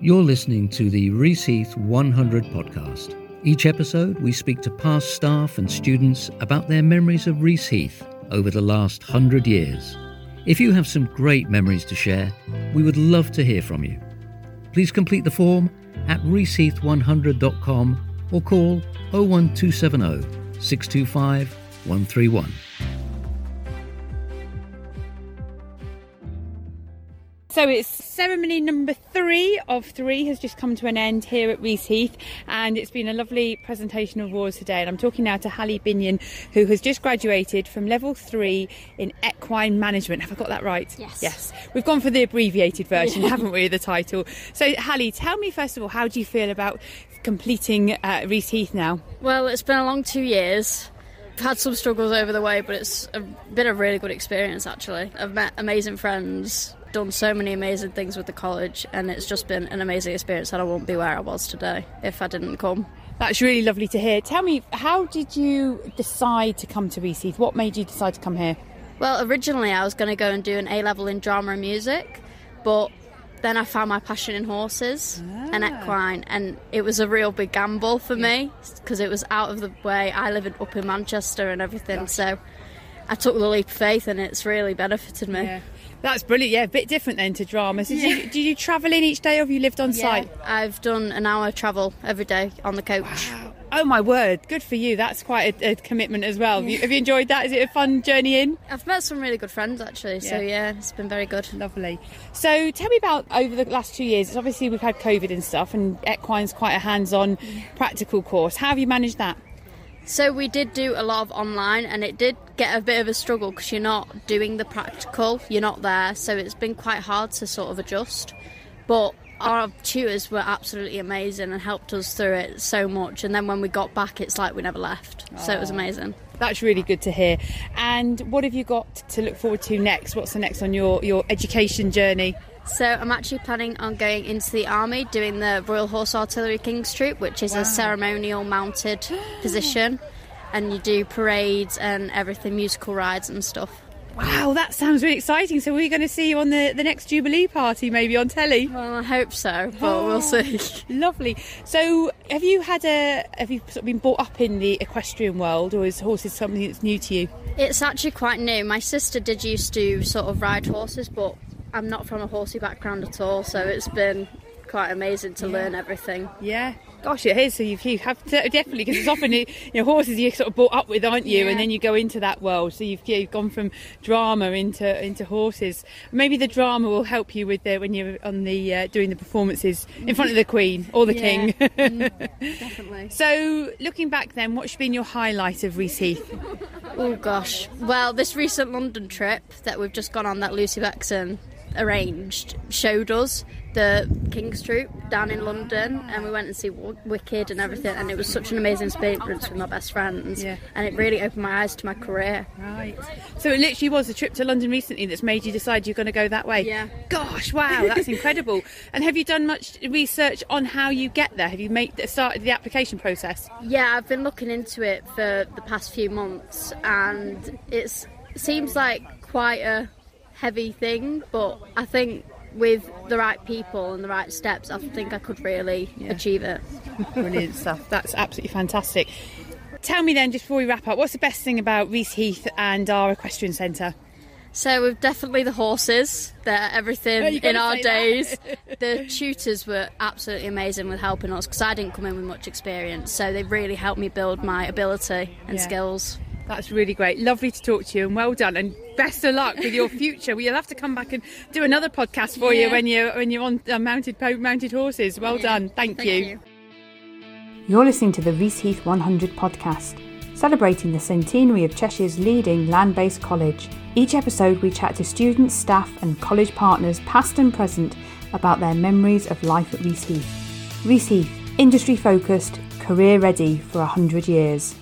You're listening to the Reaseheath 100 podcast. Each episode, we speak to past staff and students about their memories of Reaseheath over the last hundred years. If you have some great memories to share, we would love to hear from you. Please complete the form at reaseheath100.com or call 01270 625 131. So it's ceremony number three of three has just come to an end here at Reaseheath, and it's been a lovely presentation of awards today. And I'm talking now to Hallie Binyon, who has just graduated from level three in equine management. Have I got that right? Yes. Yes. We've gone for the abbreviated version, haven't we? The title. So Hallie, tell me first of all, how do you feel about completing uh, Reaseheath now? Well, it's been a long two years. I've had some struggles over the way, but it's been a really good experience actually. I've met amazing friends, done so many amazing things with the college, and it's just been an amazing experience. And I won't be where I was today if I didn't come. That's really lovely to hear. Tell me, how did you decide to come to Heath? What made you decide to come here? Well, originally I was going to go and do an A level in drama and music, but then I found my passion in horses and equine, and it was a real big gamble for me because it was out of the way. I live in, up in Manchester and everything, so I took the leap of faith, and it's really benefited me. That's brilliant. Yeah, a bit different then to drama. So did, you, did you travel in each day or have you lived on site? I've done an hour travel every day on the coach. Oh my word, good for you. That's quite a, a commitment as well. Have you, have you enjoyed that? Is it a fun journey in? I've met some really good friends actually, so Yeah. yeah, it's been very good. Lovely. So tell me about over the last two years. Obviously, we've had COVID and stuff, and equine's quite a hands-on, practical course. How have you managed that? So we did do a lot of online, and it did get a bit of a struggle because you're not doing the practical, you're not there, so it's been quite hard to sort of adjust. But our tutors were absolutely amazing and helped us through it so much. And then when we got back, it's like we never left. So it was amazing. That's really good to hear. And what have you got to look forward to next? What's the next on your, your education journey? So I'm actually planning on going into the army, doing the Royal Horse Artillery King's Troop, which is a ceremonial mounted position, and you do parades and everything, musical rides and stuff. Wow, that sounds really exciting. So we're going to see you on the, the next Jubilee party, maybe on telly. Well, I hope so, but we'll see. Lovely. So, have you had a have you sort of been brought up in the equestrian world, or is horses something that's new to you? It's actually quite new. My sister did used to sort of ride horses, but I'm not from a horsey background at all, so it's been quite amazing to learn everything. Yeah. Gosh, it is. So you've, you have to, definitely because it's often you know horses you're sort of brought up with, aren't you? Yeah. And then you go into that world. So you've, you've gone from drama into into horses. Maybe the drama will help you with the when you're on the uh, doing the performances in front of the Queen or the King. Definitely. so looking back, then, what's been your highlight of Reaseheath? Oh gosh. Well, this recent London trip that we've just gone on that Lucy Bexon arranged showed us the King's Troop down in London and we went and see W- Wicked and everything and it was such an amazing experience with my best friends Yeah. and it really opened my eyes to my career. Right. So it literally was a trip to London recently that's made you decide you're going to go that way. Yeah. Gosh, wow, that's incredible. And have you done much research on how you get there? Have you made started the application process? Yeah, I've been looking into it for the past few months, and it's, it seems like quite a heavy thing, but I think with the right people and the right steps, I think I could really achieve it. Brilliant stuff. That's absolutely fantastic. Tell me then, just before we wrap up, what's the best thing about Reaseheath and our equestrian centre? So we've definitely the horses. They're everything Oh, in our days. the tutors were absolutely amazing with helping us because I didn't come in with much experience, so they really helped me build my ability and Yeah. skills. That's really great. Lovely to talk to you and well done and best of luck with your future. We'll have to come back and do another podcast for you when you're when you're on uh, mounted mounted horses. Well done. Thank, Thank you. You're listening to the Reaseheath 100 podcast, celebrating the centenary of Cheshire's leading land based college. Each episode, we chat to students, staff, and college partners, past and present, about their memories of life at Reaseheath. Reese Heath, industry focused, career ready for 100 years.